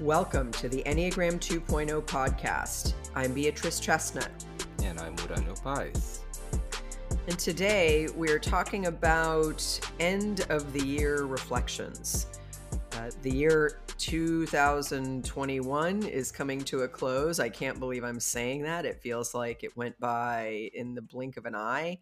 Welcome to the Enneagram 2.0 podcast. I'm Beatrice Chestnut. And I'm Uranio Paes. And today we're talking about end of the year reflections. Uh, the year 2021 is coming to a close. I can't believe I'm saying that. It feels like it went by in the blink of an eye.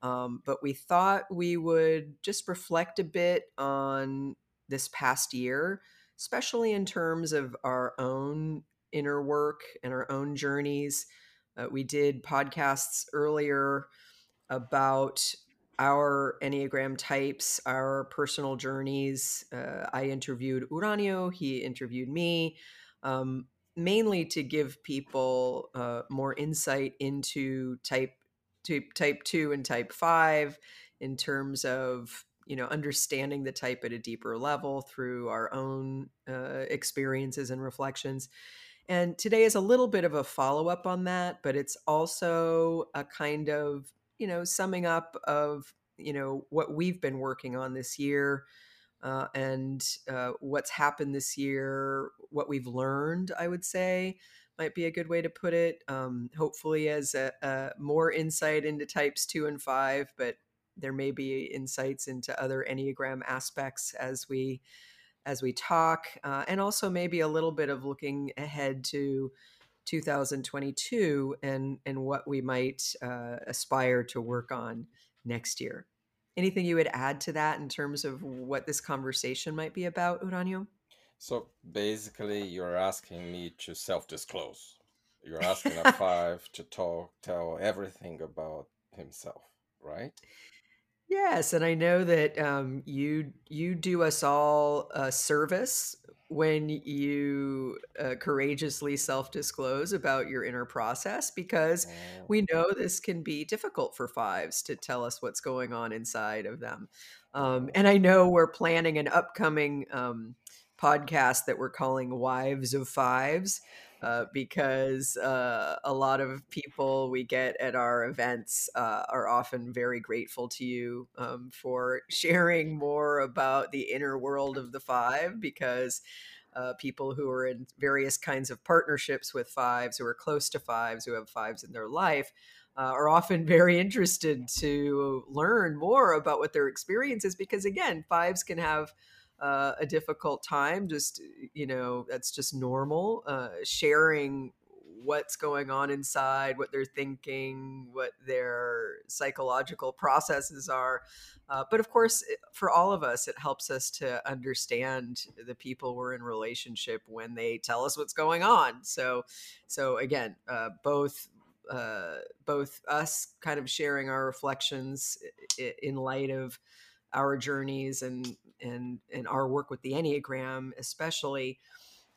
Um, but we thought we would just reflect a bit on this past year, especially in terms of our own inner work and our own journeys. Uh, we did podcasts earlier about our Enneagram types, our personal journeys. Uh, I interviewed Uranio, he interviewed me, um, mainly to give people uh, more insight into type type type two and type five in terms of you know understanding the type at a deeper level through our own uh, experiences and reflections and today is a little bit of a follow-up on that but it's also a kind of you know summing up of you know what we've been working on this year uh, and uh, what's happened this year what we've learned i would say might be a good way to put it. Um, hopefully, as a, a more insight into types two and five, but there may be insights into other enneagram aspects as we as we talk, uh, and also maybe a little bit of looking ahead to 2022 and and what we might uh, aspire to work on next year. Anything you would add to that in terms of what this conversation might be about, Uranio? So basically, you're asking me to self-disclose. You're asking a five to talk, tell everything about himself, right? Yes, and I know that um, you you do us all a service when you uh, courageously self-disclose about your inner process because Oh, we know this can be difficult for fives to tell us what's going on inside of them. Um, and I know we're planning an upcoming um, podcast that we're calling Wives of Fives. Uh, because uh, a lot of people we get at our events uh, are often very grateful to you um, for sharing more about the inner world of the five because uh, people who are in various kinds of partnerships with fives, who are close to fives, who have fives in their life, uh, are often very interested to learn more about what their experience is because, again, fives can have uh, a difficult time. Just, you know, that's just normal. Uh, sharing what's going on inside, what they're thinking, what their psychological processes are. Uh, but of course, for all of us, it helps us to understand the people we're in relationship when they tell us what's going on. So, so again, uh, both uh, both us kind of sharing our reflections in light of our journeys and and and our work with the enneagram especially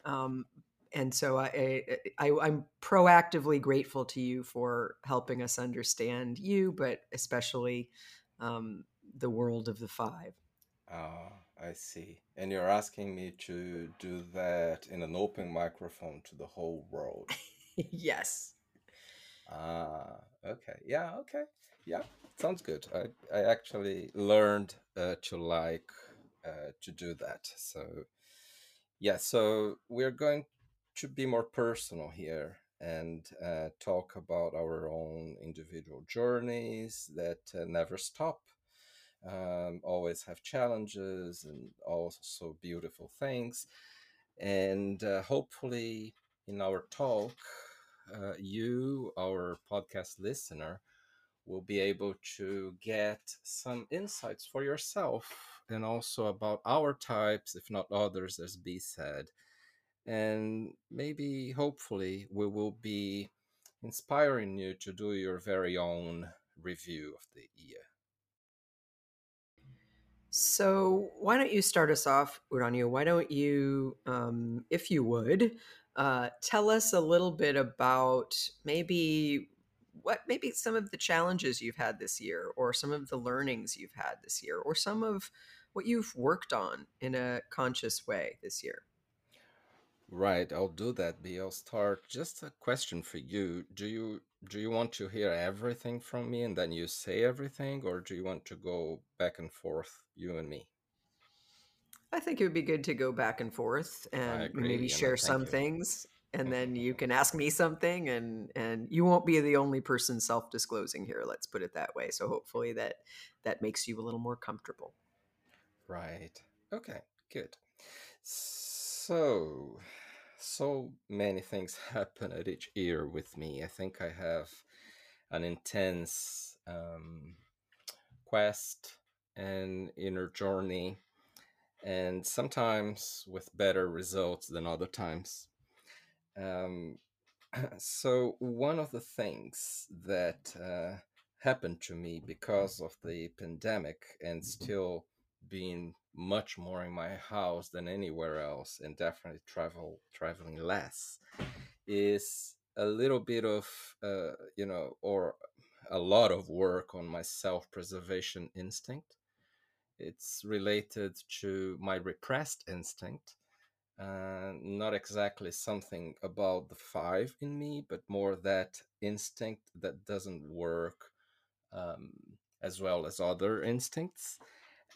um, and so I, I, I i'm proactively grateful to you for helping us understand you but especially um, the world of the five ah, I see. And you're asking me to do that in an open microphone to the whole world. yes Ah, okay. Yeah, okay. Yeah, sounds good. I I actually learned uh, to like uh, to do that. So yeah, so we're going to be more personal here and uh, talk about our own individual journeys that uh, never stop. Um, always have challenges and also beautiful things. And uh, hopefully, in our talk, uh, you, our podcast listener, will be able to get some insights for yourself and also about our types, if not others, as B said. And maybe, hopefully, we will be inspiring you to do your very own review of the year. So why don't you start us off, Uranio? Why don't you, um, if you would, uh, tell us a little bit about maybe what maybe some of the challenges you've had this year, or some of the learnings you've had this year, or some of what you've worked on in a conscious way this year. Right, I'll do that, But I'll start. Just a question for you. Do you do you want to hear everything from me and then you say everything, or do you want to go back and forth, you and me? I think it would be good to go back and forth and maybe and share some you. things and then you can ask me something and and you won't be the only person self-disclosing here, let's put it that way. So hopefully that that makes you a little more comfortable. Right. Okay, good. So, so many things happen at each year with me. I think I have an intense um, quest and inner journey, and sometimes with better results than other times. Um, so, one of the things that uh, happened to me because of the pandemic and still being much more in my house than anywhere else and definitely travel traveling less is a little bit of uh, you know or a lot of work on my self-preservation instinct. It's related to my repressed instinct uh, not exactly something about the five in me but more that instinct that doesn't work um, as well as other instincts.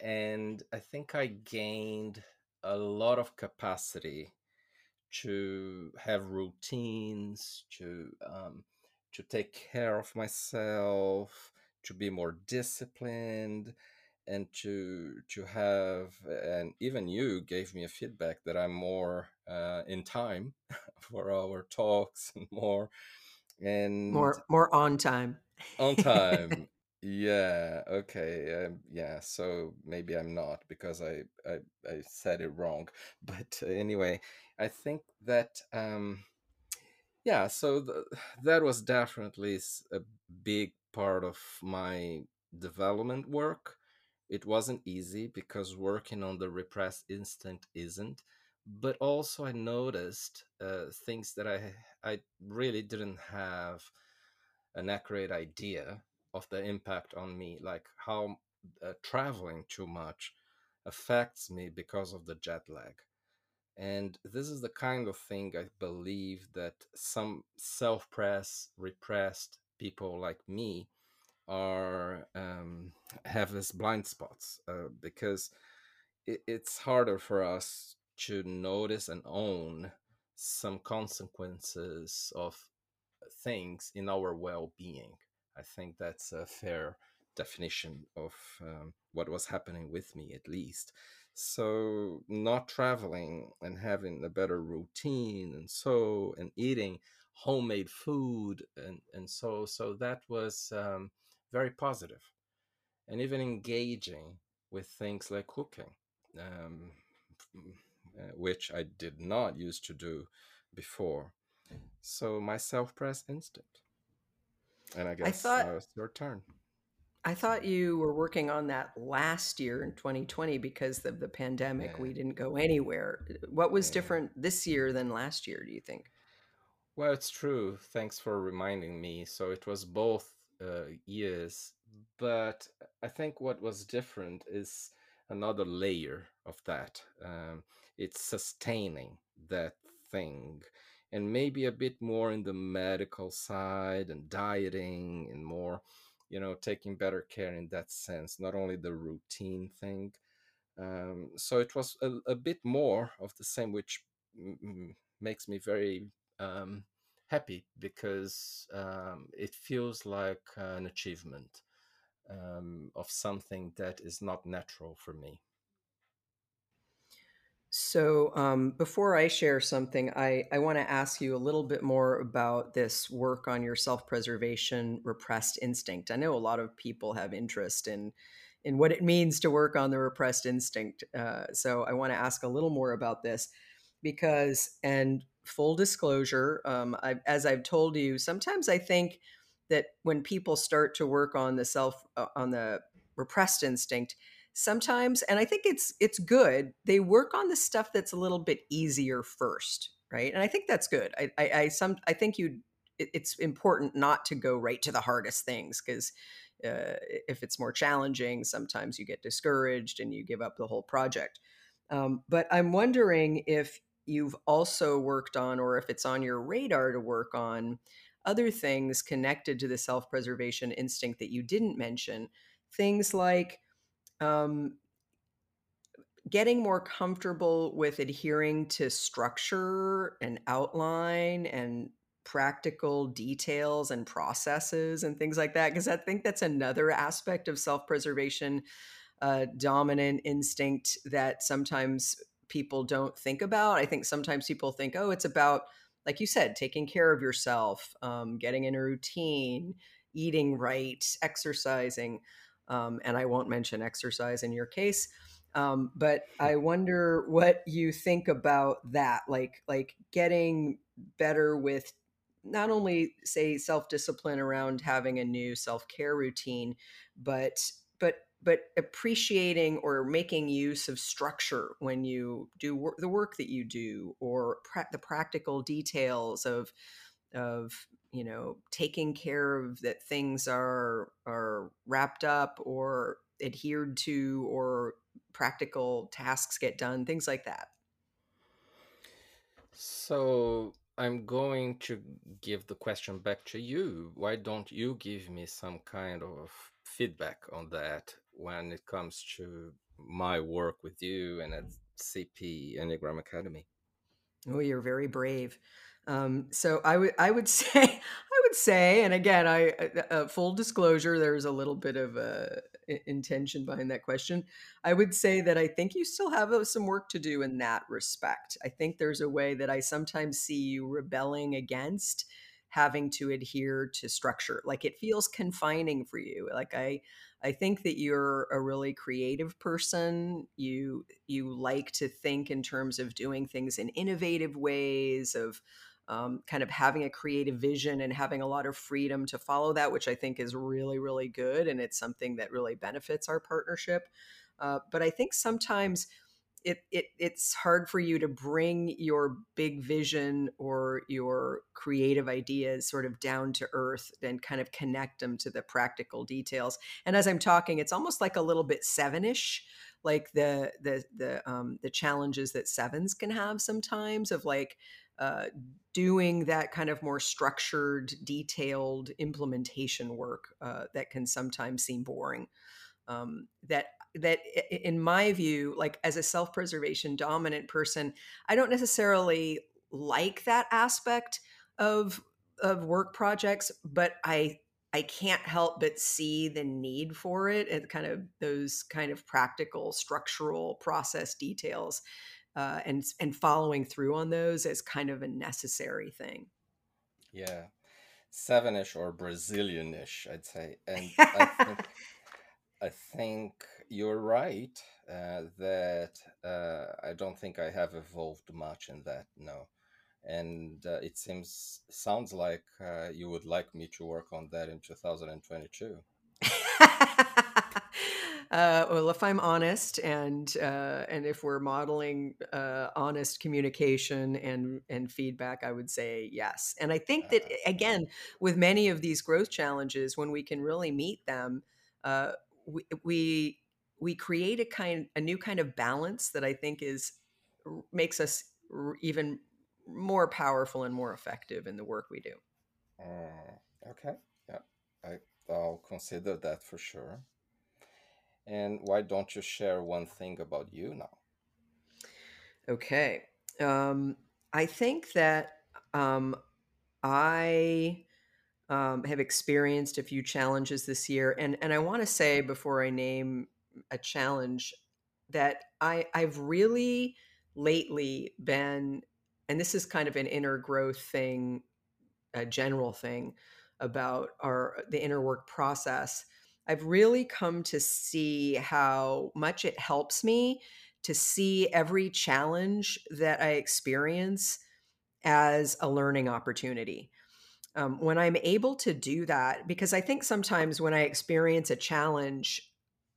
And I think I gained a lot of capacity to have routines, to um, to take care of myself, to be more disciplined, and to to have. And even you gave me a feedback that I'm more uh, in time for our talks and more and More more on time. on time. Yeah, okay. Um, yeah, so maybe I'm not because I, I I said it wrong. But anyway, I think that um yeah, so the, that was definitely a big part of my development work. It wasn't easy because working on the repressed instinct isn't, but also I noticed uh, things that I I really didn't have an accurate idea of the impact on me, like how uh, traveling too much affects me because of the jet lag. And this is the kind of thing I believe that some self press, repressed people like me are um, have as blind spots uh, because it, it's harder for us to notice and own some consequences of things in our well-being. I think that's a fair definition of um, what was happening with me at least. So not traveling and having a better routine and so and eating homemade food and and so so that was um, very positive and even engaging with things like cooking, um, uh, which I did not used to do before. So my self-press instant. and I I guess thought now it's your turn. I thought you were working on that last year in 2020 because of the pandemic. Yeah, We didn't go anywhere. What was yeah. different this year than last year, do you think? Well, it's true. Thanks for reminding me. So it was both uh, years, but I think what was different is another layer of that. Um, it's sustaining that thing, and maybe a bit more in the medical side and dieting and more, you know, taking better care in that sense, not only the routine thing. Um, so it was a, a bit more of the same, which m- makes me very um, happy because um, it feels like an achievement um, of something that is not natural for me. So, um, before I share something, I, I want to ask you a little bit more about this work on your self preservation repressed instinct. I know a lot of people have interest in in what it means to work on the repressed instinct. Uh, so, I want to ask a little more about this because, and full disclosure, um, I, as I've told you, sometimes I think that when people start to work on the self uh, on the repressed instinct, sometimes and i think it's it's good they work on the stuff that's a little bit easier first right? And i think that's good. I i, I some i think you it, it's important not to go right to the hardest things because uh, if it's more challenging sometimes you get discouraged and you give up the whole project. Um, but i'm wondering if you've also worked on or if it's on your radar to work on other things connected to the self-preservation instinct that you didn't mention. Things like um, getting more comfortable with adhering to structure and outline and practical details and processes and things like that because i think that's another aspect of self-preservation uh, dominant instinct that sometimes people don't think about i think sometimes people think oh it's about like you said taking care of yourself um, getting in a routine eating right exercising um, and i won't mention exercise in your case um, but I wonder what you think about that, like like getting better with not only say self discipline around having a new self care routine, but but appreciating or making use of structure when you do wor- the work that you do, or pra- the practical details of of you know taking care of that things are are wrapped up or adhered to or practical tasks get done, things like that. So I'm going to give the question back to you. Why don't you give me some kind of feedback on that when it comes to my work with you and at CP Enneagram Academy? Oh, you're very brave. Um, so I would I would say I would say, and again, I uh, uh, full disclosure, there's a little bit of a intention behind that question. I would say that I think you still have uh, some work to do in that respect. I think there's a way that I sometimes see you rebelling against having to adhere to structure. Like it feels confining for you. Like I I think that you're a really creative person. You you like to think in terms of doing things in innovative ways of um, kind of having a creative vision and having a lot of freedom to follow that, which I think is really, really good. And it's something that really benefits our partnership. Uh, but I think sometimes it, it it's hard for you to bring your big vision or your creative ideas sort of down to earth and kind of connect them to the practical details. And as I'm talking, it's almost like a little bit sevenish, like the the the um, the challenges that sevens can have sometimes of like uh, doing that kind of more structured, detailed implementation work uh, that can sometimes seem boring. Um, that that in my view, like as a self-preservation dominant person, I don't necessarily like that aspect of of work projects, but I I can't help but see the need for it and kind of those kind of practical structural process details uh, and and following through on those as kind of a necessary thing. Yeah, sevenish or Brazilianish, I'd say, and I think I think you're right uh, that uh, I don't think I have evolved much in that. No, and uh, it seems sounds like uh, you would like me to work on that in 2022. Uh, well, if I'm honest, and uh, and if we're modeling uh, honest communication and and feedback, I would say yes. And I think that uh-huh. again, with many of these growth challenges, when we can really meet them, uh, we, we we create a kind a new kind of balance that I think is makes us even more powerful and more effective in the work we do. Uh, okay, yeah, I, I'll consider that for sure. And why don't you share one thing about you now? Okay. Um, I think that um, I um, have experienced a few challenges this year, and and I want to say before I name a challenge that I I've really lately been, and this is kind of an inner growth thing, a general thing about our the inner work process I've really come to see how much it helps me to see every challenge that I experience as a learning opportunity. Um, when I'm able to do that, because I think sometimes when I experience a challenge,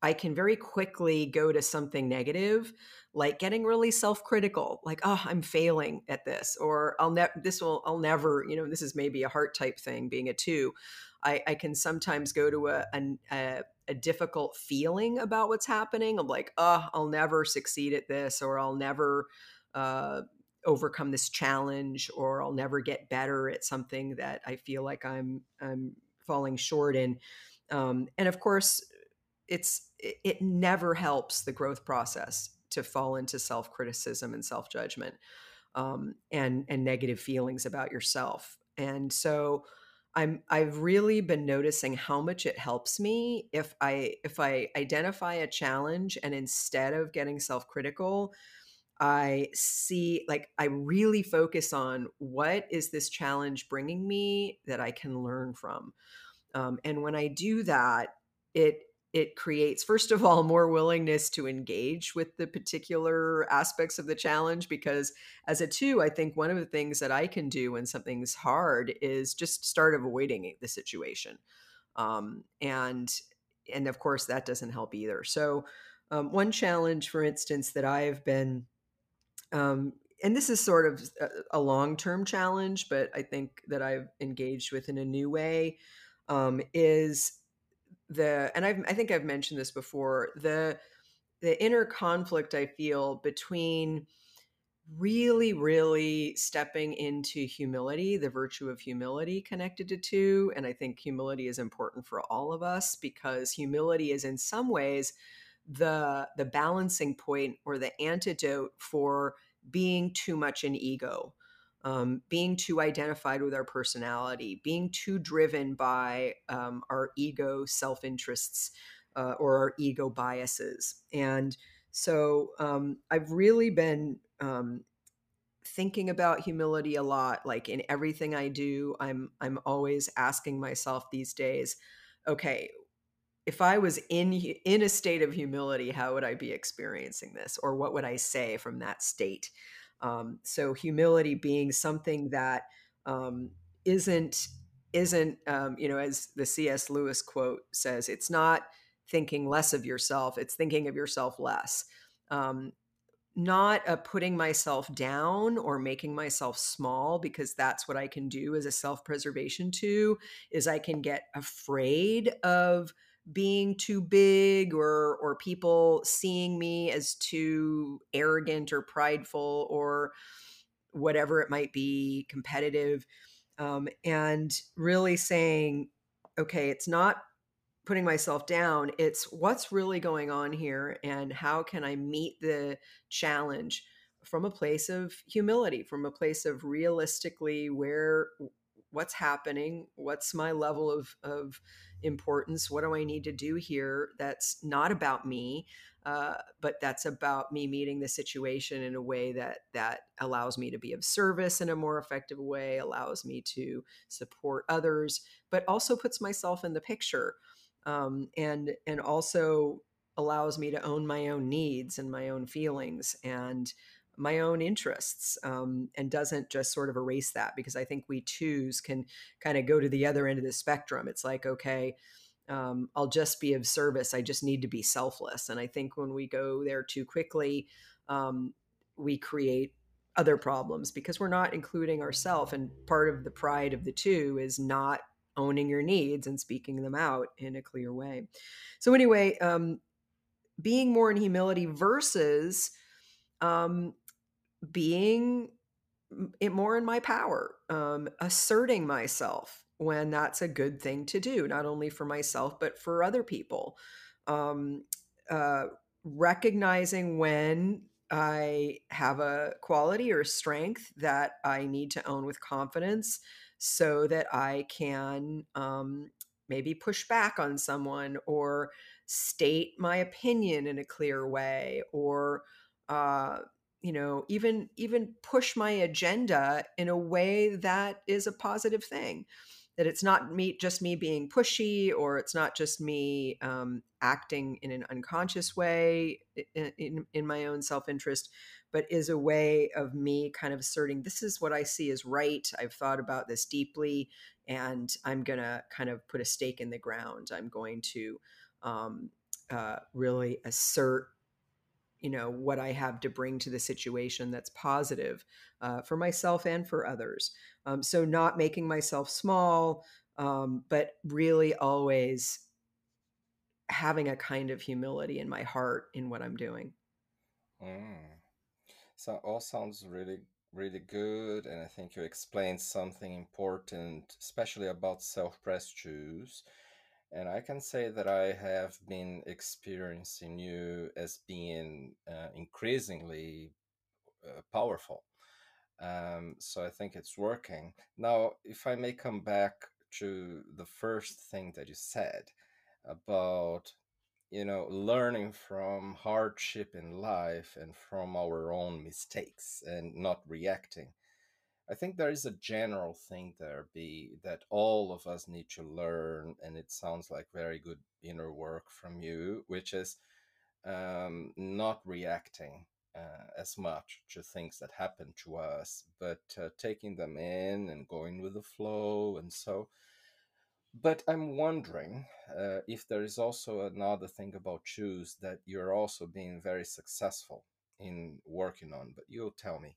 I can very quickly go to something negative, like getting really self-critical, like, oh, I'm failing at this, or I'll never, this will, I'll never, you know, this is maybe a heart type thing being a two. I, I can sometimes go to a, a, a difficult feeling about what's happening. I'm like, oh, I'll never succeed at this, or I'll never uh, overcome this challenge, or I'll never get better at something that I feel like I'm I'm falling short in. Um, and of course, it's it, never helps the growth process to fall into self criticism and self judgment um, and and negative feelings about yourself. And so I'm I've really been noticing how much it helps me if I if I identify a challenge and instead of getting self-critical, I see like I really focus on what is this challenge bringing me that I can learn from. Um, and when I do that, it it creates first of all more willingness to engage with the particular aspects of the challenge because as a two i think one of the things that i can do when something's hard is just start avoiding the situation um, and and of course that doesn't help either so um, one challenge for instance that i've been um, and this is sort of a, a long-term challenge but i think that i've engaged with in a new way um, is the and I've, I think I've mentioned this before the the inner conflict I feel between really really stepping into humility the virtue of humility connected to two and i think humility is important for all of us because humility is in some ways the the balancing point or the antidote for being too much an ego um, being too identified with our personality, being too driven by um, our ego self interests uh, or our ego biases. And so um, I've really been um, thinking about humility a lot. Like in everything I do, I'm I'm always asking myself these days, okay, if I was in in a state of humility, how would I be experiencing this, or what would I say from that state? Um, so humility being something that um, not isn't um, you know as the C.S. Lewis quote says, it's not thinking less of yourself; it's thinking of yourself less. Um, not a putting myself down or making myself small because that's what I can do as a self preservation too. Is I can get afraid of being too big or or people seeing me as too arrogant or prideful or whatever it might be competitive um, and really saying okay it's not putting myself down it's what's really going on here and how can i meet the challenge from a place of humility from a place of realistically where what's happening what's my level of of importance what do i need to do here that's not about me uh, but that's about me meeting the situation in a way that that allows me to be of service in a more effective way allows me to support others but also puts myself in the picture um, and and also allows me to own my own needs and my own feelings and my own interests um, and doesn't just sort of erase that because I think we twos can kind of go to the other end of the spectrum. It's like, okay, um, I'll just be of service. I just need to be selfless. And I think when we go there too quickly, um, we create other problems because we're not including ourselves. And part of the pride of the two is not owning your needs and speaking them out in a clear way. So, anyway, um, being more in humility versus um, being it more in my power, um, asserting myself when that's a good thing to do, not only for myself, but for other people. Um, uh, recognizing when I have a quality or strength that I need to own with confidence so that I can um, maybe push back on someone or state my opinion in a clear way or uh, you know even even push my agenda in a way that is a positive thing that it's not me just me being pushy or it's not just me um, acting in an unconscious way in, in, in my own self-interest but is a way of me kind of asserting this is what i see as right. I've thought about this deeply and i'm to kind of put a stake in the ground. I'm going to um, uh, really assert you know what i have to bring to the situation that's positive uh, for myself and for others. Um, so not making myself small um, but really always having a kind of humility in my heart in what i'm doing. Mm. so all sounds really really good and i think you explained something important especially about self-pressed shoes and I can say that I have been experiencing you as being uh, increasingly uh, powerful. Um, so I think it's working. Now, if I may come back to the first thing that you said about you know learning from hardship in life and from our own mistakes and not reacting I think there is a general thing there, be that all of us need to learn, and it sounds like very good inner work from you, which is um, not reacting uh, as much to things that happen to us, but uh, taking them in and going with the flow, and so. But I'm wondering uh, if there is also another thing about twos that you're also being very successful in working on. But you'll tell me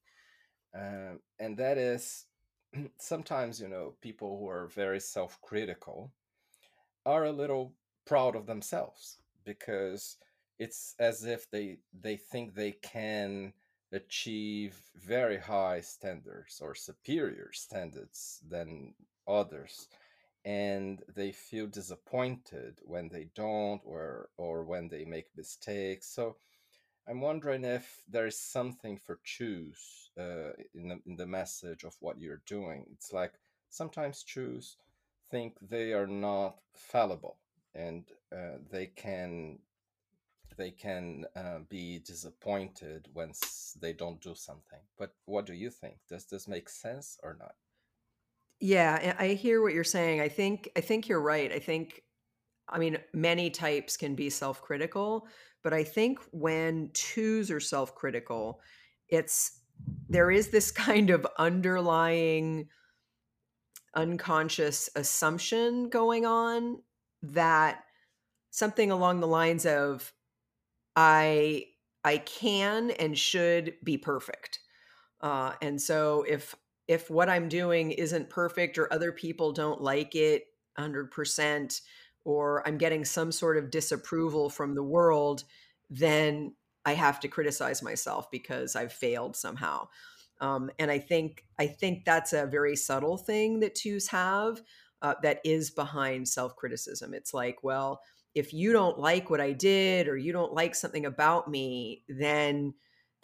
um, and that is sometimes you know people who are very self-critical are a little proud of themselves because it's as if they they think they can achieve very high standards or superior standards than others and they feel disappointed when they don't or or when they make mistakes. So I'm wondering if there is something for twos in, the, in the message of what you're doing. It's like sometimes twos think they are not fallible and uh, they can they can uh, be disappointed when they don't do something. But what do you think? Does this make sense or not? Yeah, I hear what you're saying. I think I think you're right. I think I mean, many types can be self critical, but I think when twos are self critical, it's there is this kind of underlying unconscious assumption going on that something along the lines of I I can and should be perfect. Uh, and so if if what I'm doing isn't perfect or other people don't like it 100%, or I'm getting some sort of disapproval from the world, then I have to criticize myself because I've failed somehow. Um, and I think I think that's a very subtle thing that twos have uh, that is behind self criticism. It's like, well, if you don't like what I did or you don't like something about me, then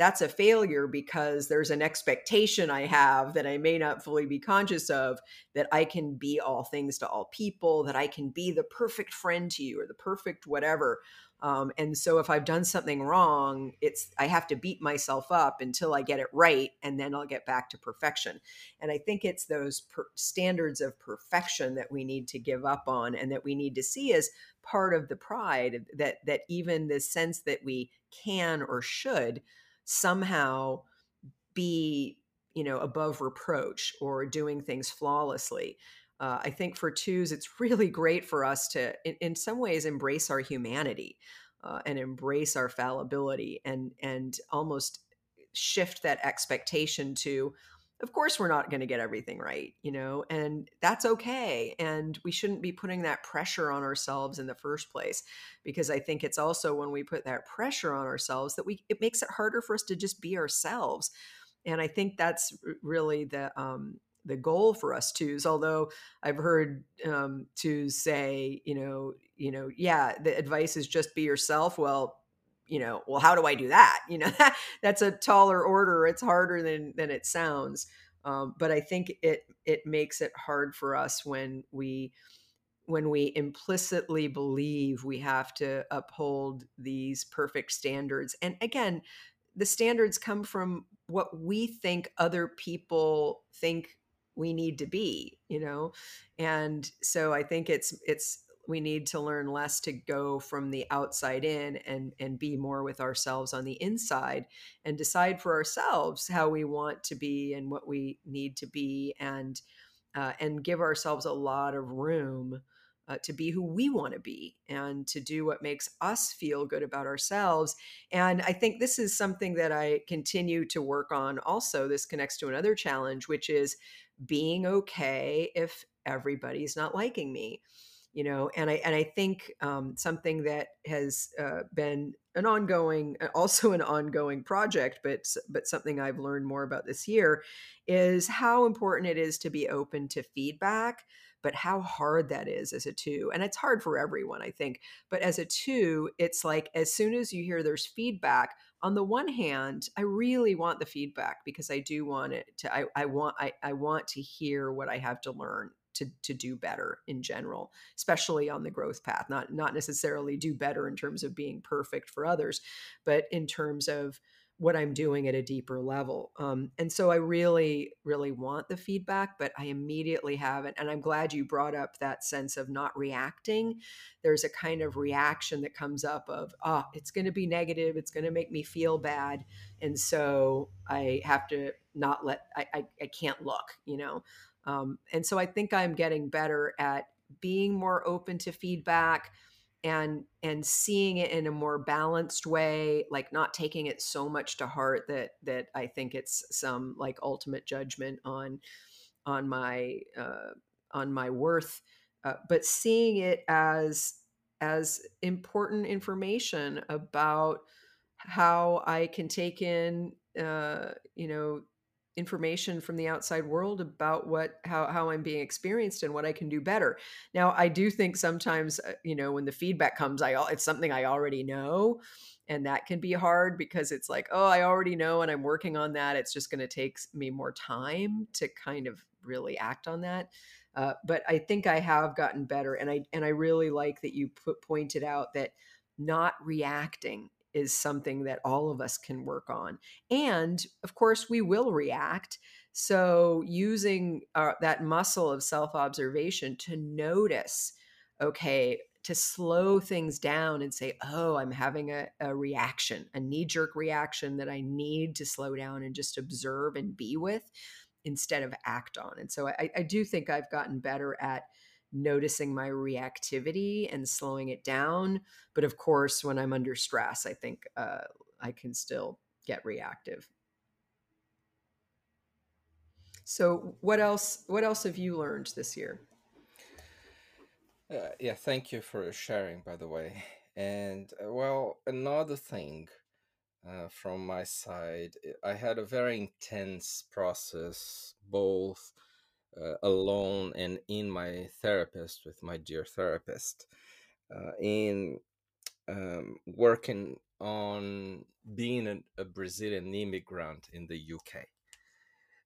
that's a failure because there's an expectation I have that I may not fully be conscious of that I can be all things to all people, that I can be the perfect friend to you or the perfect whatever. Um, and so if I've done something wrong, it's I have to beat myself up until I get it right, and then I'll get back to perfection. And I think it's those per- standards of perfection that we need to give up on, and that we need to see as part of the pride that that even the sense that we can or should somehow be you know above reproach or doing things flawlessly uh, i think for twos it's really great for us to in, in some ways embrace our humanity uh, and embrace our fallibility and and almost shift that expectation to of course we're not going to get everything right you know and that's okay and we shouldn't be putting that pressure on ourselves in the first place because i think it's also when we put that pressure on ourselves that we it makes it harder for us to just be ourselves and i think that's really the um the goal for us twos although i've heard um twos say you know you know yeah the advice is just be yourself well you know, well, how do I do that? You know, that's a taller order. It's harder than than it sounds. Um, but I think it it makes it hard for us when we when we implicitly believe we have to uphold these perfect standards. And again, the standards come from what we think other people think we need to be, you know? And so I think it's it's we need to learn less to go from the outside in and and be more with ourselves on the inside and decide for ourselves how we want to be and what we need to be and uh, and give ourselves a lot of room uh, to be who we want to be and to do what makes us feel good about ourselves. And I think this is something that I continue to work on. Also, this connects to another challenge, which is being okay if everybody's not liking me you know and i and i think um, something that has uh, been an ongoing uh, also an ongoing project but but something i've learned more about this year is how important it is to be open to feedback but how hard that is as a two. And it's hard for everyone, I think. But as a two, it's like as soon as you hear there's feedback, on the one hand, I really want the feedback because I do want it to I, I want I, I want to hear what I have to learn to to do better in general, especially on the growth path. Not not necessarily do better in terms of being perfect for others, but in terms of what I'm doing at a deeper level. Um, and so I really, really want the feedback, but I immediately have it. And I'm glad you brought up that sense of not reacting. There's a kind of reaction that comes up of, oh, it's going to be negative. It's going to make me feel bad. And so I have to not let, I, I, I can't look, you know? Um, and so I think I'm getting better at being more open to feedback and and seeing it in a more balanced way like not taking it so much to heart that that i think it's some like ultimate judgment on on my uh on my worth uh, but seeing it as as important information about how i can take in uh you know information from the outside world about what how how I'm being experienced and what I can do better. Now, I do think sometimes uh, you know when the feedback comes, I it's something I already know, and that can be hard because it's like oh I already know and I'm working on that. It's just going to take me more time to kind of really act on that. Uh, but I think I have gotten better, and I and I really like that you put, pointed out that not reacting is something that all of us can work on. And of course, we will react. So, using uh, that muscle of self observation to notice, okay, to slow things down and say, oh, I'm having a, a reaction, a knee jerk reaction that I need to slow down and just observe and be with instead of act on. And so, I, I do think I've gotten better at noticing my reactivity and slowing it down. But of course, when I'm under stress, I think uh, I can still get reactive. So, what else? What else have you learned this year? Uh, yeah, thank you for sharing, by the way. And uh, well, another thing uh, from my side, I had a very intense process, both uh, alone and in my therapist with my dear therapist uh, in um, working on being a, a, Brazilian immigrant in the UK.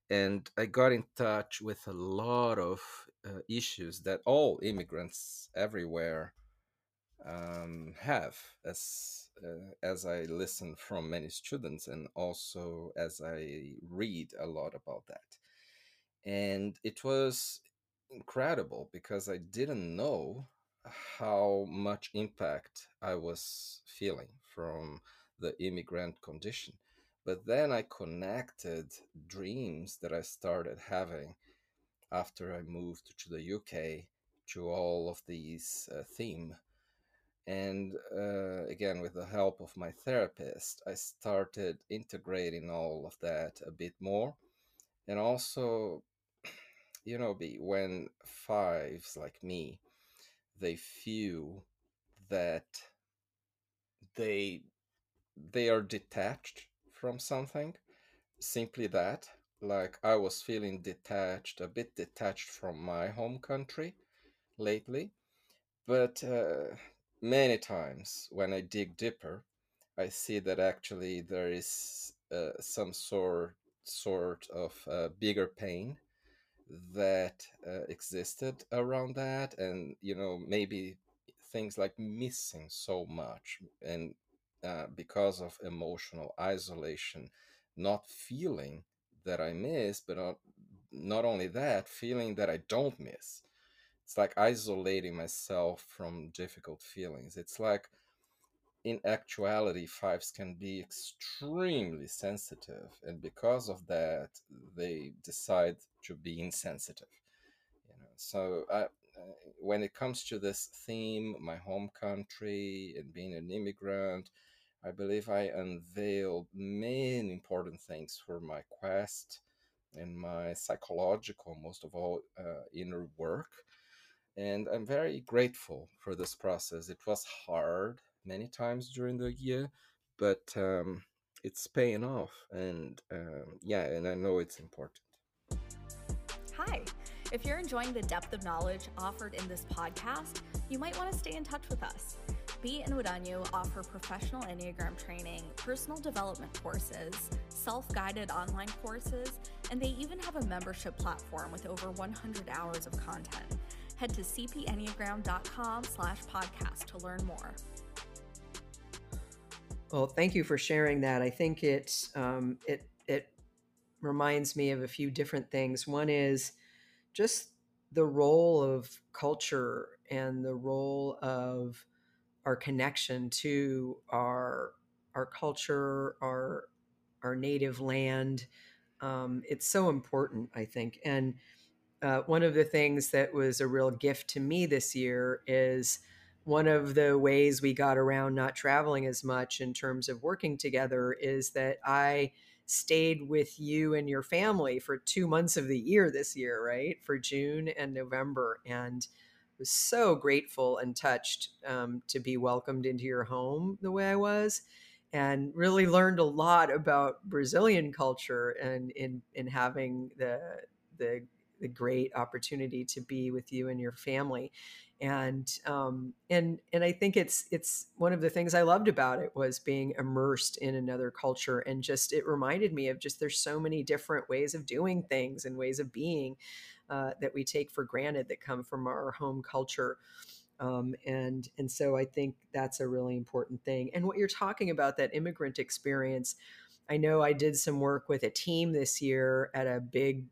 And I got in touch with a lot of uh, issues that all immigrants everywhere um, have, as uh, as I listen from many students, and also as I read a lot about that and it was incredible because I didn't know how much impact I was feeling from the immigrant condition. But then I connected dreams that I started having after I moved to the UK to all of these uh, theme. And uh, again, with the help of my therapist, I started integrating all of that a bit more. And also you know, be when fives like me, they feel that they they are detached from something. Simply that, like I was feeling detached, a bit detached from my home country lately. But uh, many times when I dig deeper, I see that actually there is uh, some sort sort of uh, bigger pain that uh, existed around that and you know maybe things like missing so much and uh, because of emotional isolation not feeling that i miss but not, not only that feeling that i don't miss. It's like isolating myself from difficult feelings. It's like in actuality, fives can be extremely sensitive, and because of that, they decide to be insensitive. You know, so I, when it comes to this theme, my home country and being an immigrant, I believe I unveiled many important things for my quest and my psychological, most of all, uh, inner work. And I'm very grateful for this process. It was hard many times during the year, but um, it's paying off, and um, yeah, and I know it's important. Hi. If you're enjoying the depth of knowledge offered in this podcast, you might want to stay in touch with us. Be and Wadanyu offer professional Enneagram training, personal development courses, self guided online courses, and they even have a membership platform with over 100 hours of content. Head to cpenneagram.com slash podcast to learn more. Well, thank you for sharing that. I think it um, it it reminds me of a few different things. One is just the role of culture and the role of our connection to our our culture, our our native land. Um, it's so important, I think. And uh, one of the things that was a real gift to me this year is one of the ways we got around not traveling as much in terms of working together is that I stayed with you and your family for two months of the year this year, right? For June and November. And was so grateful and touched um, to be welcomed into your home the way I was and really learned a lot about Brazilian culture and in, in having the, the, the great opportunity to be with you and your family and um, and and I think it's it's one of the things I loved about it was being immersed in another culture and just it reminded me of just there's so many different ways of doing things and ways of being uh, that we take for granted that come from our home culture. Um, and and so I think that's a really important thing. And what you're talking about that immigrant experience, I know I did some work with a team this year at a big,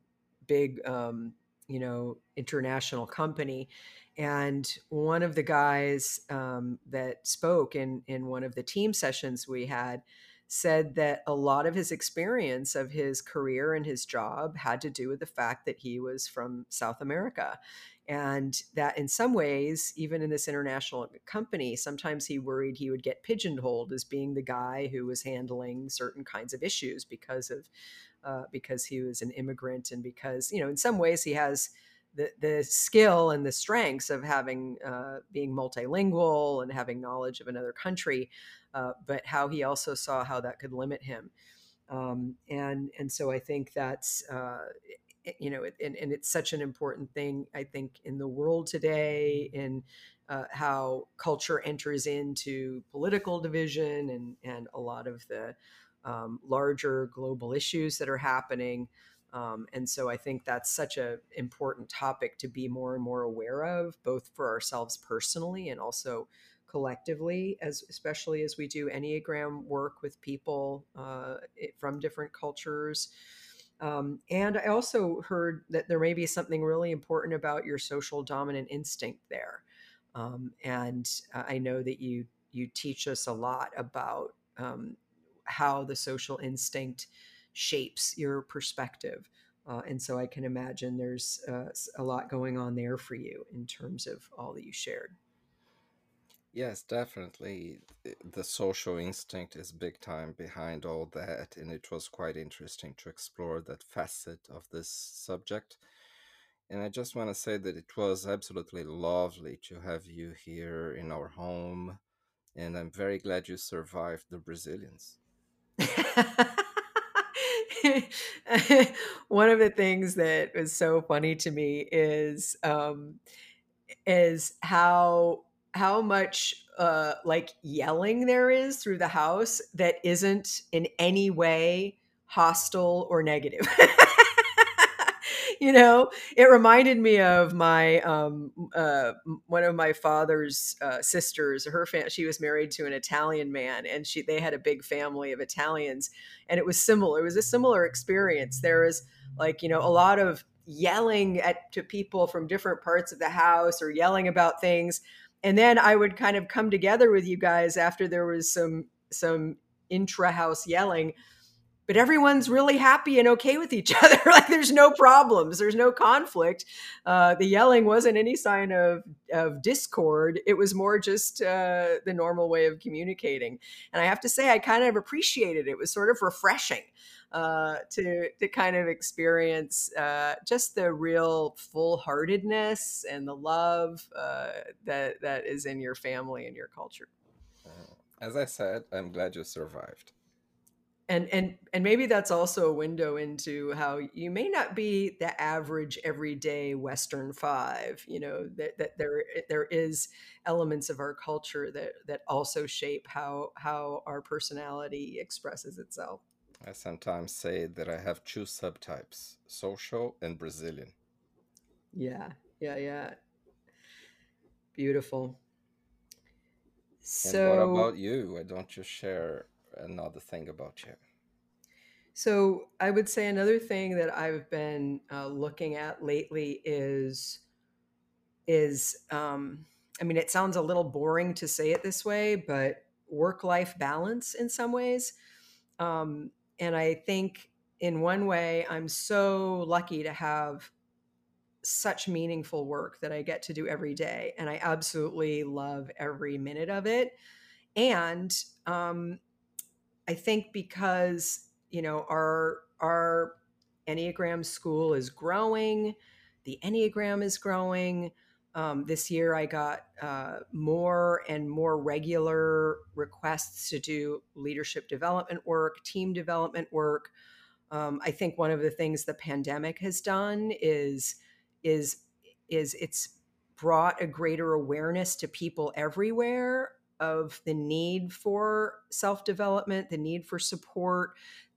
big, um, you know, international company, and one of the guys um, that spoke in in one of the team sessions we had said that a lot of his experience of his career and his job had to do with the fact that he was from South America. And that in some ways, even in this international company, sometimes he worried he would get pigeonholed as being the guy who was handling certain kinds of issues because of uh, because he was an immigrant and because you know in some ways he has the, the skill and the strengths of having uh, being multilingual and having knowledge of another country, uh, but how he also saw how that could limit him. Um, and and so I think that's uh, you know, and, and it's such an important thing I think in the world today in uh, how culture enters into political division and and a lot of the um, larger global issues that are happening. Um, and so I think that's such an important topic to be more and more aware of, both for ourselves personally and also collectively, as especially as we do Enneagram work with people uh, from different cultures. Um, and I also heard that there may be something really important about your social dominant instinct there. Um, and I know that you you teach us a lot about um, how the social instinct shapes your perspective. Uh, and so I can imagine there's uh, a lot going on there for you in terms of all that you shared. Yes, definitely. The social instinct is big time behind all that, and it was quite interesting to explore that facet of this subject. And I just want to say that it was absolutely lovely to have you here in our home, and I'm very glad you survived the Brazilians. one of the things that was so funny to me is um, is how how much uh, like yelling there is through the house that isn't in any way hostile or negative. you know, it reminded me of my um, uh, one of my father's uh, sisters. Her she was married to an Italian man, and she they had a big family of Italians, and it was similar. It was a similar experience. There was like you know a lot of yelling at to people from different parts of the house or yelling about things and then i would kind of come together with you guys after there was some some intra house yelling but everyone's really happy and okay with each other. like there's no problems, there's no conflict. Uh, the yelling wasn't any sign of of discord. It was more just uh, the normal way of communicating. And I have to say, I kind of appreciated it. It was sort of refreshing uh, to to kind of experience uh, just the real full heartedness and the love uh, that that is in your family and your culture. As I said, I'm glad you survived. and and and maybe that's also a window into how you may not be the average everyday western five you know that, that there there is elements of our culture that that also shape how how our personality expresses itself i sometimes say that i have two subtypes social and brazilian yeah yeah yeah beautiful so and what about you why don't you share another thing about you. So I would say another thing that I've been uh, looking at lately is is um, I mean it sounds a little boring to say it this way, but work life balance in some ways. Um, and I think in one way I'm so lucky to have such meaningful work that I get to do every day, and I absolutely love every minute of it. And um, I think because you know our our Enneagram school is growing, the Enneagram is growing. Um, this year, I got uh, more and more regular requests to do leadership development work, team development work. Um, I think one of the things the pandemic has done is is is it's brought a greater awareness to people everywhere of the need for self development, the need for support,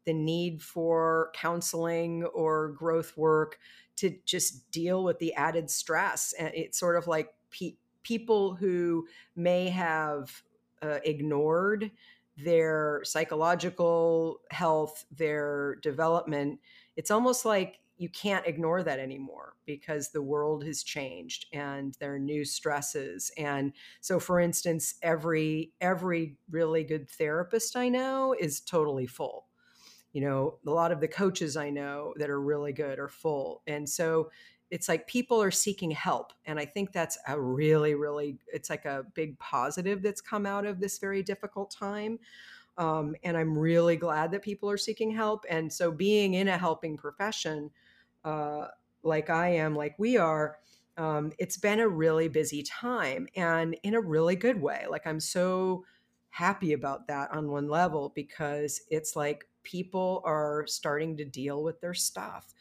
the need for counseling or growth work to just deal with the added stress. And it's sort of like pe- people who may have uh, ignored their psychological health, their development. It's almost like you can't ignore that anymore because the world has changed and there are new stresses and so for instance every every really good therapist i know is totally full you know a lot of the coaches i know that are really good are full and so it's like people are seeking help and i think that's a really really it's like a big positive that's come out of this very difficult time um, and i'm really glad that people are seeking help and so being in a helping profession uh, like I am, like we are, um, it's been a really busy time and in a really good way. Like I'm so happy about that on one level because it's like people are starting to deal with their stuff.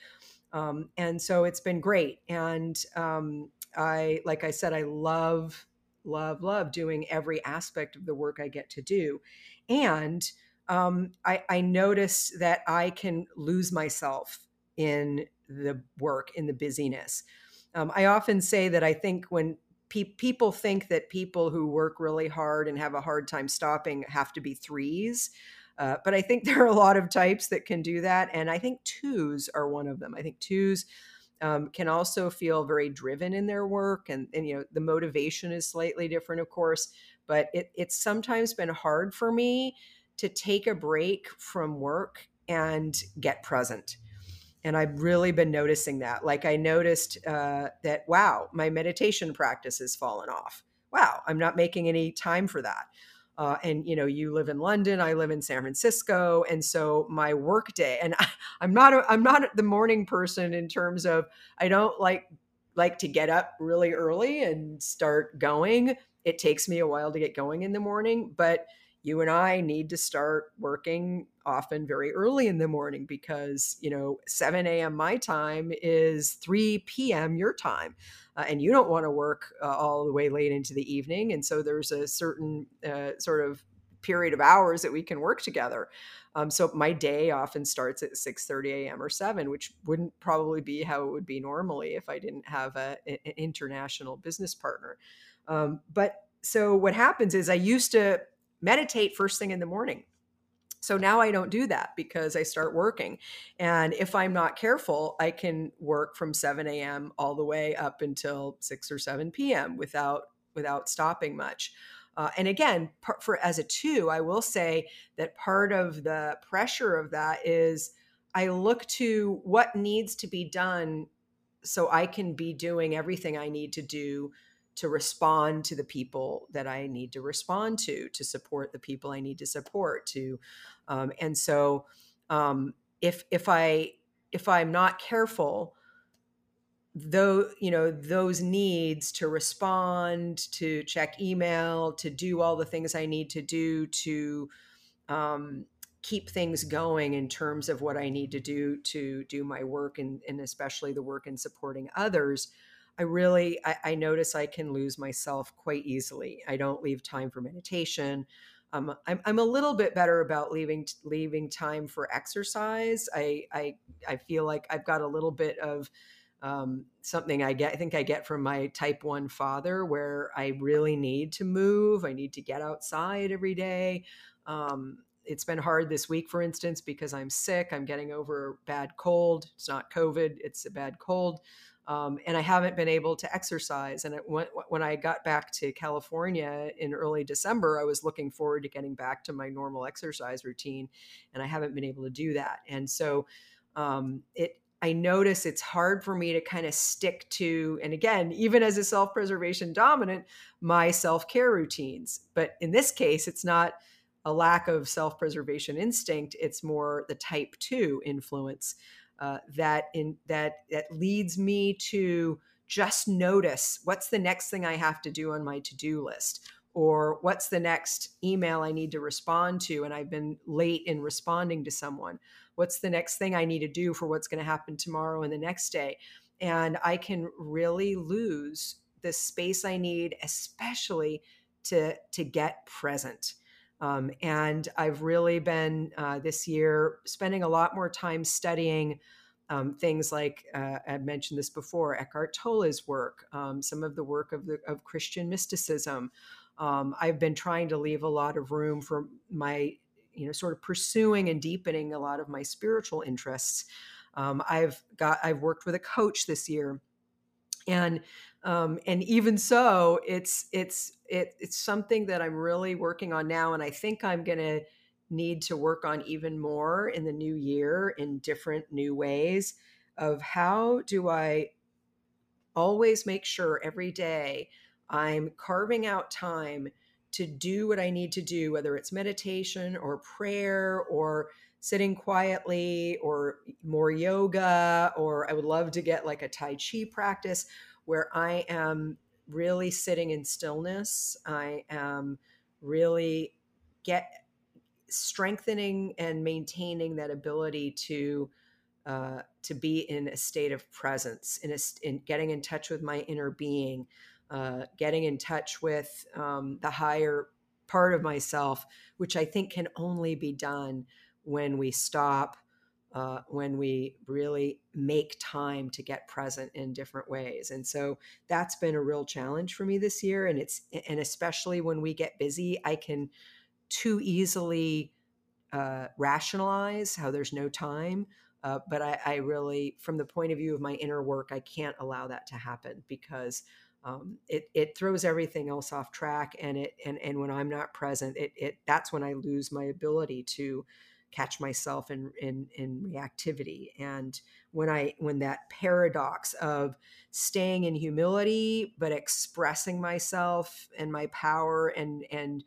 Um, and so it's been great. And um, I, like I said, I love, love, love doing every aspect of the work I get to do. And um, I, I notice that I can lose myself in the work, in the busyness. Um, I often say that I think when pe- people think that people who work really hard and have a hard time stopping have to be threes. Uh, but I think there are a lot of types that can do that. And I think twos are one of them. I think twos um, can also feel very driven in their work. And, and, you know, the motivation is slightly different, of course. But it, it's sometimes been hard for me to take a break from work and get present and I've really been noticing that. Like I noticed uh, that, wow, my meditation practice has fallen off. Wow, I'm not making any time for that. Uh, and you know, you live in London, I live in San Francisco, and so my work day. And I, I'm not a, I'm not the morning person in terms of I don't like like to get up really early and start going. It takes me a while to get going in the morning, but you and I need to start working often very early in the morning because, you know, 7 a.m. my time is 3 p.m. your time. Uh, and you don't want to work uh, all the way late into the evening. And so there's a certain uh, sort of period of hours that we can work together. Um, so my day often starts at 6:30 a.m. or 7, which wouldn't probably be how it would be normally if I didn't have a, an international business partner. Um, but so what happens is I used to meditate first thing in the morning. So now I don't do that because I start working. And if I'm not careful, I can work from 7 a.m. all the way up until 6 or 7 p.m. without without stopping much. Uh, and again, for as a two, I will say that part of the pressure of that is I look to what needs to be done so I can be doing everything I need to do to respond to the people that I need to respond to, to support the people I need to support to. Um, and so um, if if I if I'm not careful, though you know those needs to respond, to check email, to do all the things I need to do to um, keep things going in terms of what I need to do to do my work and, and especially the work in supporting others, I really I, I, notice I can lose myself quite easily. I don't leave time for meditation. Um, I'm, I'm a little bit better about leaving leaving time for exercise. I I, I feel like I've got a little bit of um, something I get I think I get from my type one father, where I really need to move. I need to get outside every day. Um, it's been hard this week, for instance, because I'm sick. I'm getting over a bad cold. It's not COVID, it's a bad cold. Um, and I haven't been able to exercise. And it, when, when I got back to California in early December, I was looking forward to getting back to my normal exercise routine, and I haven't been able to do that. And so um, it I notice it's hard for me to kind of stick to, and again, even as a self preservation dominant, my self care routines. But in this case, it's not a lack of self preservation instinct, it's more the type two influence uh, that in that that leads me to just notice what's the next thing I have to do on my to do list, or what's the next email I need to respond to, and I've been late in responding to someone. What's the next thing I need to do for what's going to happen tomorrow and the next day? And I can really lose the space I need, especially to to get present. Um, and I've really been uh, this year spending a lot more time studying um, things like uh, I mentioned this before, Eckhart Tolle's work, um, some of the work of the of Christian mysticism. Um, I've been trying to leave a lot of room for my, you know, sort of pursuing and deepening a lot of my spiritual interests. Um, I've got I've worked with a coach this year, and um, and even so, it's it's it, it's something that I'm really working on now, and I think I'm going to need to work on even more in the new year in different new ways of how do I always make sure every day I'm carving out time to do what I need to do, whether it's meditation or prayer or sitting quietly or more yoga, or I would love to get like a Tai Chi practice where I am really sitting in stillness. I am really get strengthening and maintaining that ability to uh, to be in a state of presence, in a, in getting in touch with my inner being, uh, getting in touch with um, the higher part of myself, which I think can only be done when we stop, uh, when we really make time to get present in different ways. And so that's been a real challenge for me this year. And it's and especially when we get busy, I can too easily uh, rationalize how there's no time. Uh, but I, I, really, from the point of view of my inner work, I can't allow that to happen because um, it it throws everything else off track, and it and and when I'm not present, it it that's when I lose my ability to catch myself in in in reactivity. And when i when that paradox of staying in humility but expressing myself and my power and and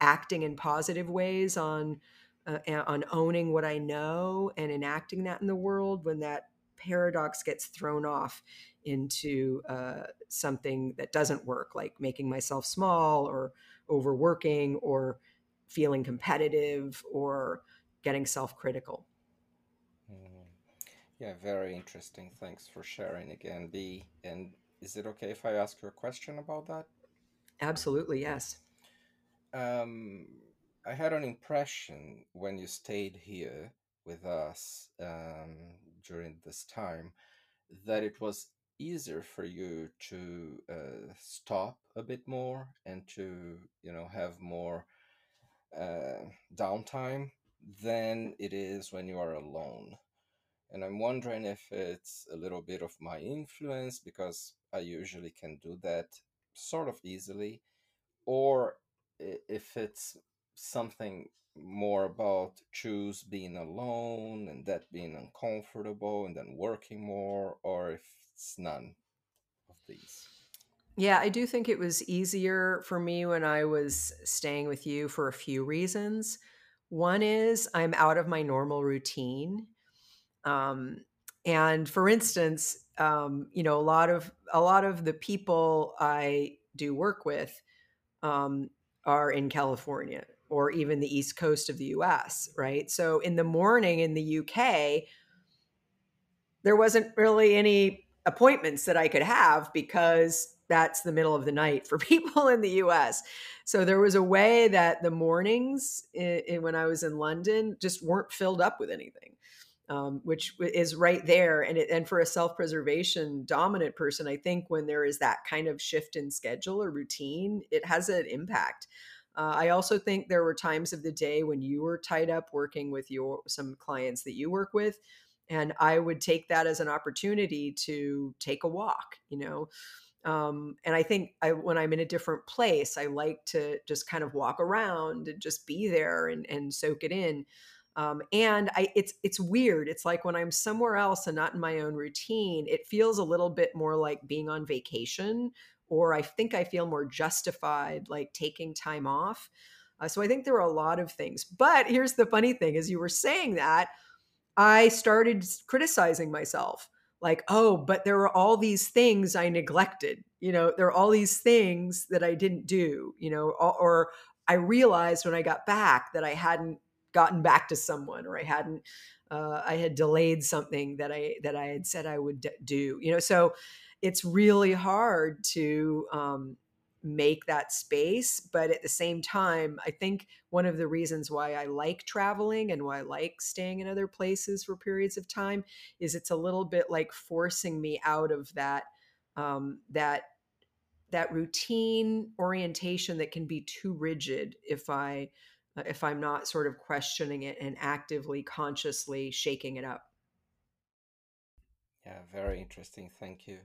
acting in positive ways on uh, on owning what I know and enacting that in the world when that paradox gets thrown off into uh, something that doesn't work, like making myself small or overworking or feeling competitive or getting self critical. Mm. Yeah, very interesting. Thanks for sharing again, B. And is it okay if I ask you a question about that? Absolutely, yes. Um, I had an impression when you stayed here with us um, during this time that it was easier for you to uh, stop a bit more and to you know have more uh, downtime than it is when you are alone. And i'm wondering if it's a little bit of my influence because i usually can do that sort of easily or if it's something more about twos being alone and that being uncomfortable and then working more or if it's none of these. Yeah i do think it was easier for me when i was staying with you for a few reasons one is i'm out of my normal routine um, and for instance um, you know a lot of a lot of the people i do work with um, are in california or even the east coast of the US, right? So in the morning in the UK, there wasn't really any appointments that I could have because that's the middle of the night for people in the US. So there was a way that the mornings in, in, when I was in London just weren't filled up with anything. Um, which is right there, and it, and for a self preservation dominant person, I think when there is that kind of shift in schedule or routine, it has an impact. Uh, I also think there were times of the day when you were tied up working with your some clients that you work with and i would take that as an opportunity to take a walk you know um, and i think I, when i'm in a different place i like to just kind of walk around and just be there and, and soak it in um, and I, it's it's weird. It's like when I'm somewhere else and not in my own routine, it feels a little bit more like being on vacation, or I think I feel more justified like taking time off. Uh, so I think there are a lot of things. But here's the funny thing: as you were saying that, I started criticizing myself like, oh, but there were all these things I neglected. You know, there are all these things that I didn't do, you know, or, or I realized when I got back that I hadn't gotten back to someone or I hadn't uh, I had delayed something that I that I had said I would do. You know, so it's really hard to um, make that space. But at the same time, I think one of the reasons why I like traveling and why I like staying in other places for periods of time is it's a little bit like forcing me out of that um, that that routine orientation that can be too rigid if I uh, if I'm not sort of questioning it and actively consciously shaking it up. Yeah, very interesting. Thank you.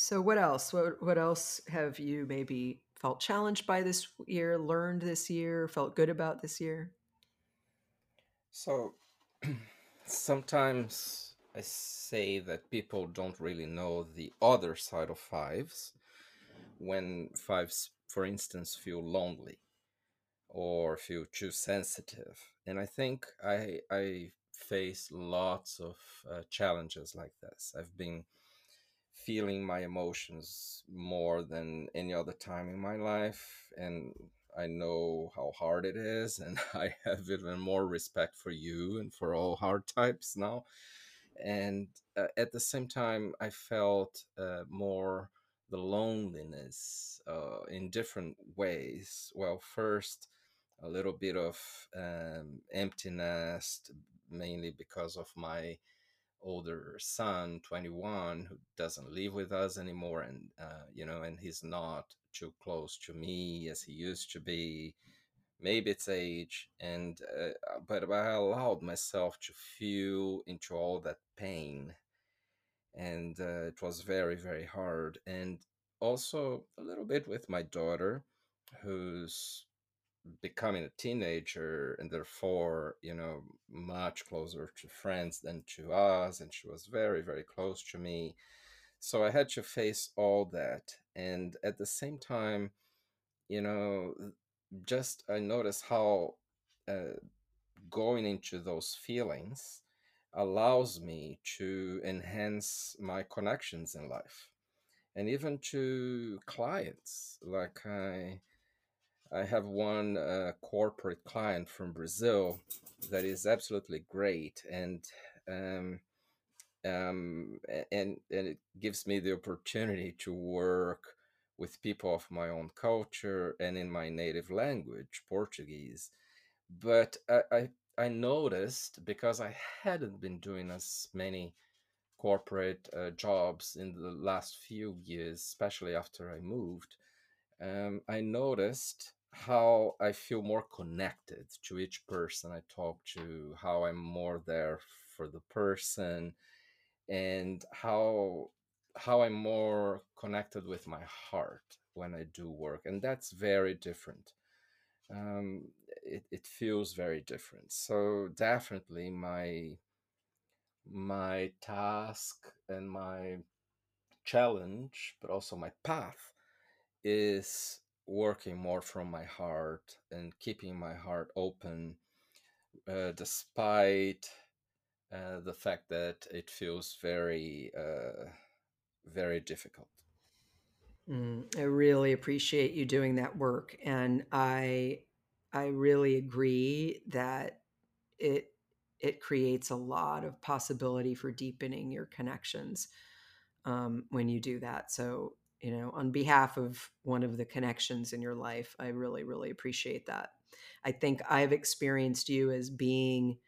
So what else? What what else have you maybe felt challenged by this year, learned this year, felt good about this year? So sometimes I say that people don't really know the other side of fives when fives, for instance, feel lonely or feel too sensitive. And I think I I face lots of uh, challenges like this. I've been feeling my emotions more than any other time in my life and I know how hard it is and I have even more respect for you and for all hard types now. And uh, at the same time I felt uh, more the loneliness uh, in different ways. Well first a little bit of um, emptiness mainly because of my older son 21 who doesn't live with us anymore and uh, you know and he's not too close to me as he used to be. Maybe it's age and uh, but i allowed myself to feel into all that pain and uh, it was very very hard and also a little bit with my daughter who's becoming a teenager and therefore you know much closer to friends than to us and she was very very close to me. So i had to face all that and at the same time you know just i noticed how uh, going into those feelings allows me to enhance my connections in life and even to clients. Like i I have one uh, corporate client from Brazil that is absolutely great, and um, um, and and it gives me the opportunity to work with people of my own culture and in my native language, Portuguese. But I, I, I noticed because I hadn't been doing as many corporate uh, jobs in the last few years, especially after I moved, um, I noticed how I feel more connected to each person I talk to, how I'm more there for the person, and how how I'm more connected with my heart when I do work, and that's very different. Um, it, it feels very different. So definitely my my task and my challenge, but also my path is working more from my heart and keeping my heart open uh, despite uh, the fact that it feels very uh, very difficult Mm, I really appreciate you doing that work, and I I really agree that it it creates a lot of possibility for deepening your connections um, when you do that. So, you know, on behalf of one of the connections in your life, I really, really appreciate that. I think I've experienced you as being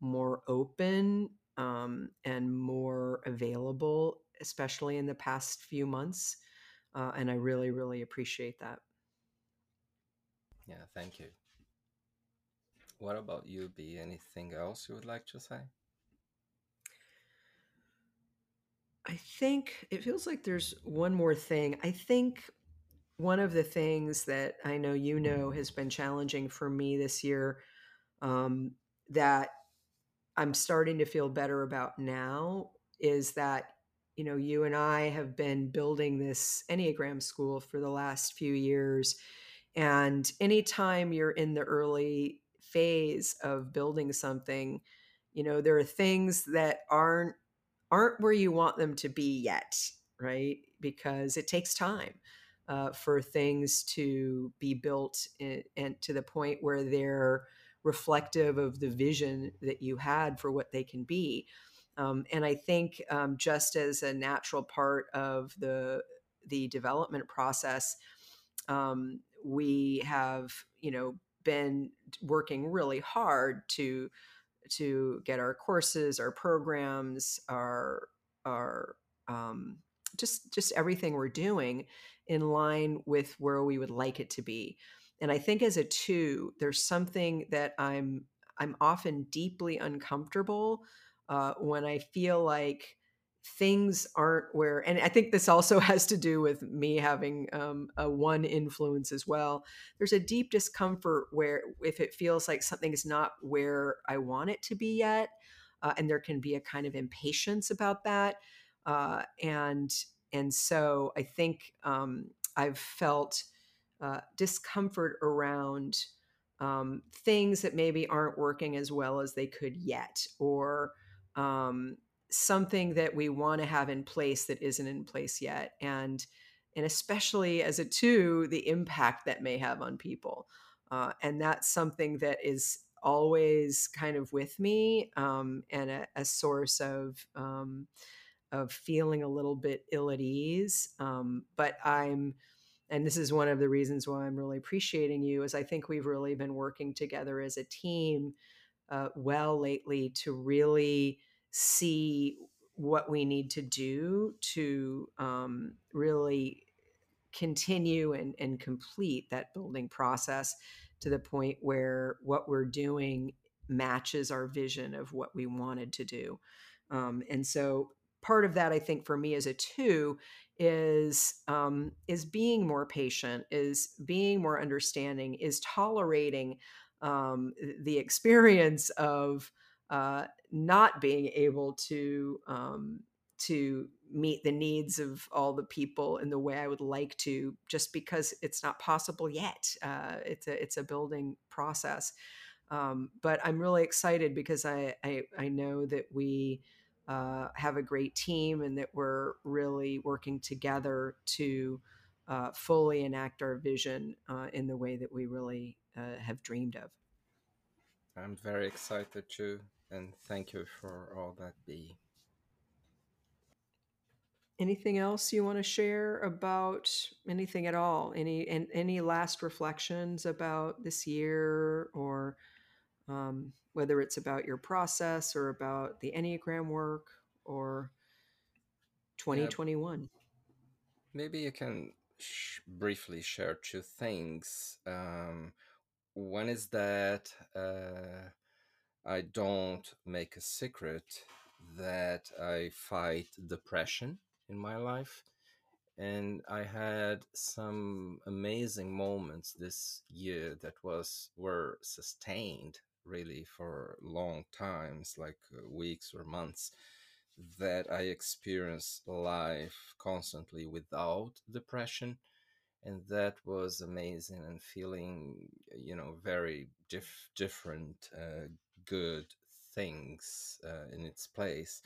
more open um, and more available, especially in the past few months. Uh, and I really, really appreciate that. Yeah, thank you. What about you, B? Anything else you would like to say? I think it feels like there's one more thing. I think one of the things that I know you know has been challenging for me this year um, that I'm starting to feel better about now is that you know you and I have been building this Enneagram school for the last few years and anytime you're in the early phase of building something you know there are things that aren't aren't where you want them to be yet right? Because it takes time uh, for things to be built and to the point where they're reflective of the vision that you had for what they can be. Um, and i think um, just as a natural part of the the development process um, we have you know been working really hard to to get our courses, our programs, our our um, just just everything we're doing in line with where we would like it to be. And I think as a two, there's something that I'm I'm often deeply uncomfortable uh, when I feel like things aren't where and i think this also has to do with me having um, a one influence as well. There's a deep discomfort where if it feels like something is not where i want it to be yet uh, and there can be a kind of impatience about that uh, and and so i think um, i've felt uh, discomfort around um, things that maybe aren't working as well as they could yet or um, something that we want to have in place that isn't in place yet and and especially as a two the impact that may have on people uh, and that's something that is always kind of with me um, and a, a, source of um, of feeling a little bit ill at ease um, but i'm and this is one of the reasons why i'm really appreciating you is i think we've really been working together as a team uh, well lately to really see what we need to do to um, really continue and, and complete that building process to the point where what we're doing matches our vision of what we wanted to do. Um, and so part of that, I think, for me as a two is um, is being more patient, is being more understanding, is tolerating um, the experience of uh, not being able to um, to meet the needs of all the people in the way I would like to, just because it's not possible yet. Uh, it's a it's a building process, um, but I'm really excited because I I, I know that we. Uh, have a great team and that we're really working together to uh, fully enact our vision uh, in the way that we really uh, have dreamed of. I'm very excited too and thank you for all that B. Anything else you want to share about anything at all? Any and any last reflections about this year, or um, whether it's about your process or about the Enneagram work or 2021? Yeah, maybe you can sh- briefly share two things. Um, one is that uh, I don't make a secret that I fight depression in my life. And I had some amazing moments this year that was were sustained really for long times, like uh, weeks or months, that I experienced life constantly without depression and that was amazing and feeling you know very diff- different uh, good things uh, in its place.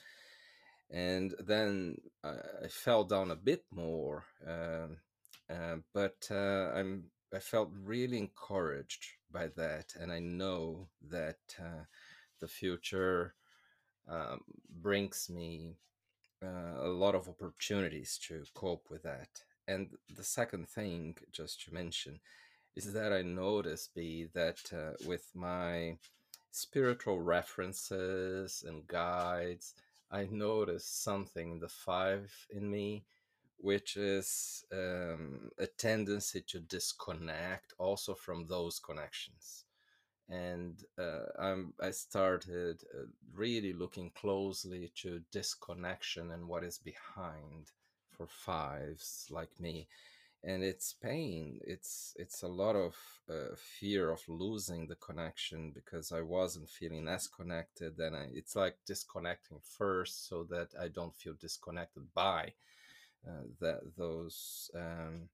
And then I, I, fell down a bit more um, uh, but uh, I'm I felt really encouraged by that, and I know that uh, the future um, brings me uh, a lot of opportunities to cope with that. And the second thing, just to mention, is that I noticed B that uh, with my spiritual references and guides, I noticed something in the five in me, which is um, a tendency to disconnect also from those connections. And uh, I started uh, really looking closely to disconnection and what is behind for fives like me, and it's pain. It's it's a lot of uh, fear of losing the connection because I wasn't feeling as connected. And I, it's like disconnecting first so that I don't feel disconnected by uh, that those. Um,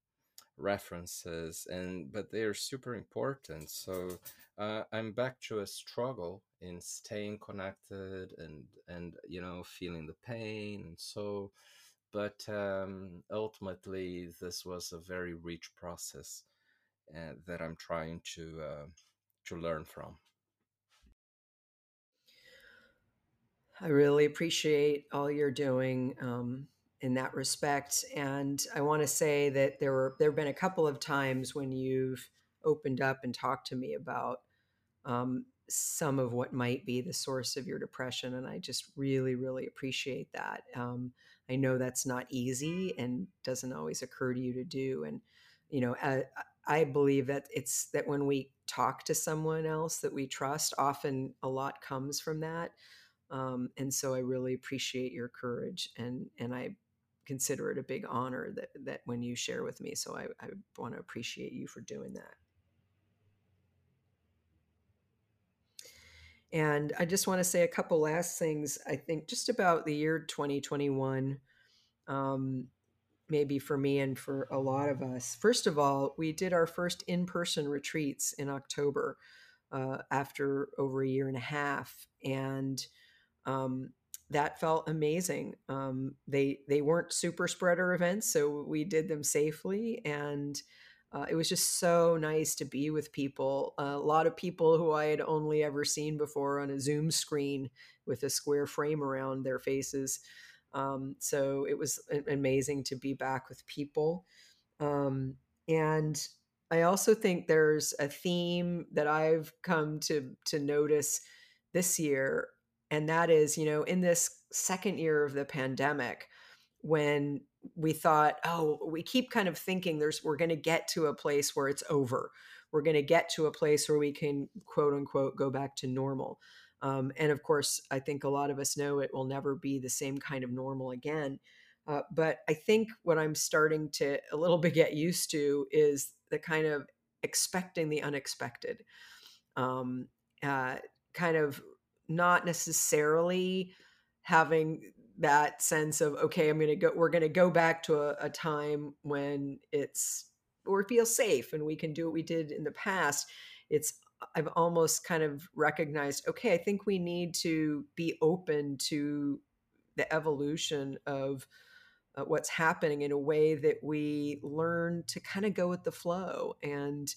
references and but they are super important so uh, i'm back to a struggle in staying connected and and you know feeling the pain and so but um, ultimately this was a very rich process uh, that i'm trying to uh, to learn from i really appreciate all you're doing um, in that respect. And I want to say that there were there have been a couple of times when you've opened up and talked to me about um, some of what might be the source of your depression, and I just really, really appreciate that. Um, I know that's not easy and doesn't always occur to you to do, and you know, I, I believe that it's that when we talk to someone else that we trust, often a lot comes from that. Um, and so I really appreciate your courage and and I consider it a big honor that that when you share with me. So I, I want to appreciate you for doing that. And I just want to say a couple last things. I think just about the year 2021, um, maybe for me and for a lot of us. First of all, we did our first in person retreats in October uh, after over a year and a half. And um, that felt amazing. Um, they they weren't super spreader events, so we did them safely, and uh, it was just so nice to be with people. A lot of people who I had only ever seen before on a Zoom screen with a square frame around their faces. Um, so it was amazing to be back with people. Um, and I also think there's a theme that I've come to to notice this year and that is you know in this second year of the pandemic when we thought oh we keep kind of thinking there's we're going to get to a place where it's over. We're going to get to a place where we can quote unquote go back to normal. Um, and of course i think a lot of us know it will never be the same kind of normal again. Uh, but i think what i'm starting to a little bit get used to is the kind of expecting the unexpected. Um, uh, kind of not necessarily having that sense of okay i'm gonna go we're gonna go back to a, a time when it's or feels safe and we can do what we did in the past. It's i've almost kind of recognized okay i think we need to be open to the evolution of uh, what's happening in a way that we learn to kind of go with the flow and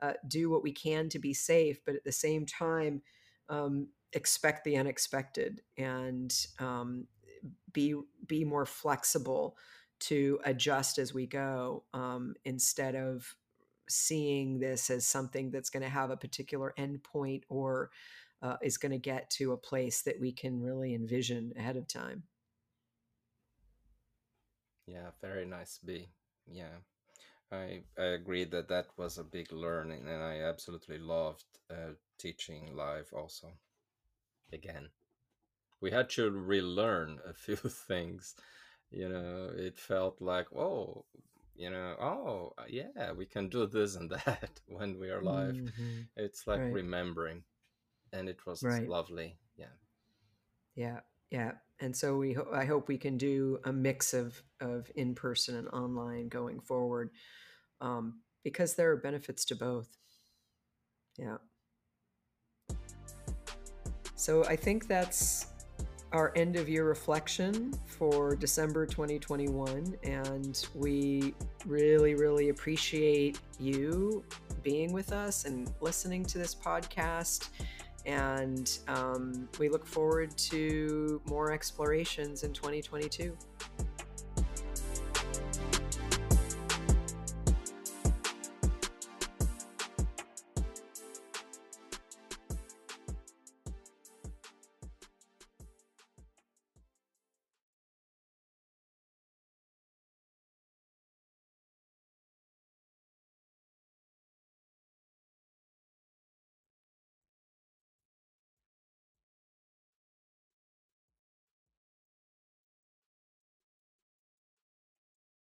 uh, do what we can to be safe but at the same time um, expect the unexpected. And um, be be more flexible to adjust as we go um, instead of seeing this as something that's going to have a particular endpoint or uh, is going to get to a place that we can really envision ahead of time. Yeah, very nice, B. Yeah, I I agree that that was a big learning, and I absolutely loved uh, teaching live also again. We had to relearn a few things. You know, it felt like, oh, you know, oh, uh, yeah, we can do this and that when we are live. Mm-hmm. It's like right. remembering, and it was right. lovely. Yeah. Yeah. Yeah. And so we, ho- I hope we can do a mix of, of in person and online going forward um, because there are benefits to both. Yeah. So I think that's our end of year reflection for December 2021. And we really, really appreciate you being with us and listening to this podcast. And um, we look forward to more explorations in 2022.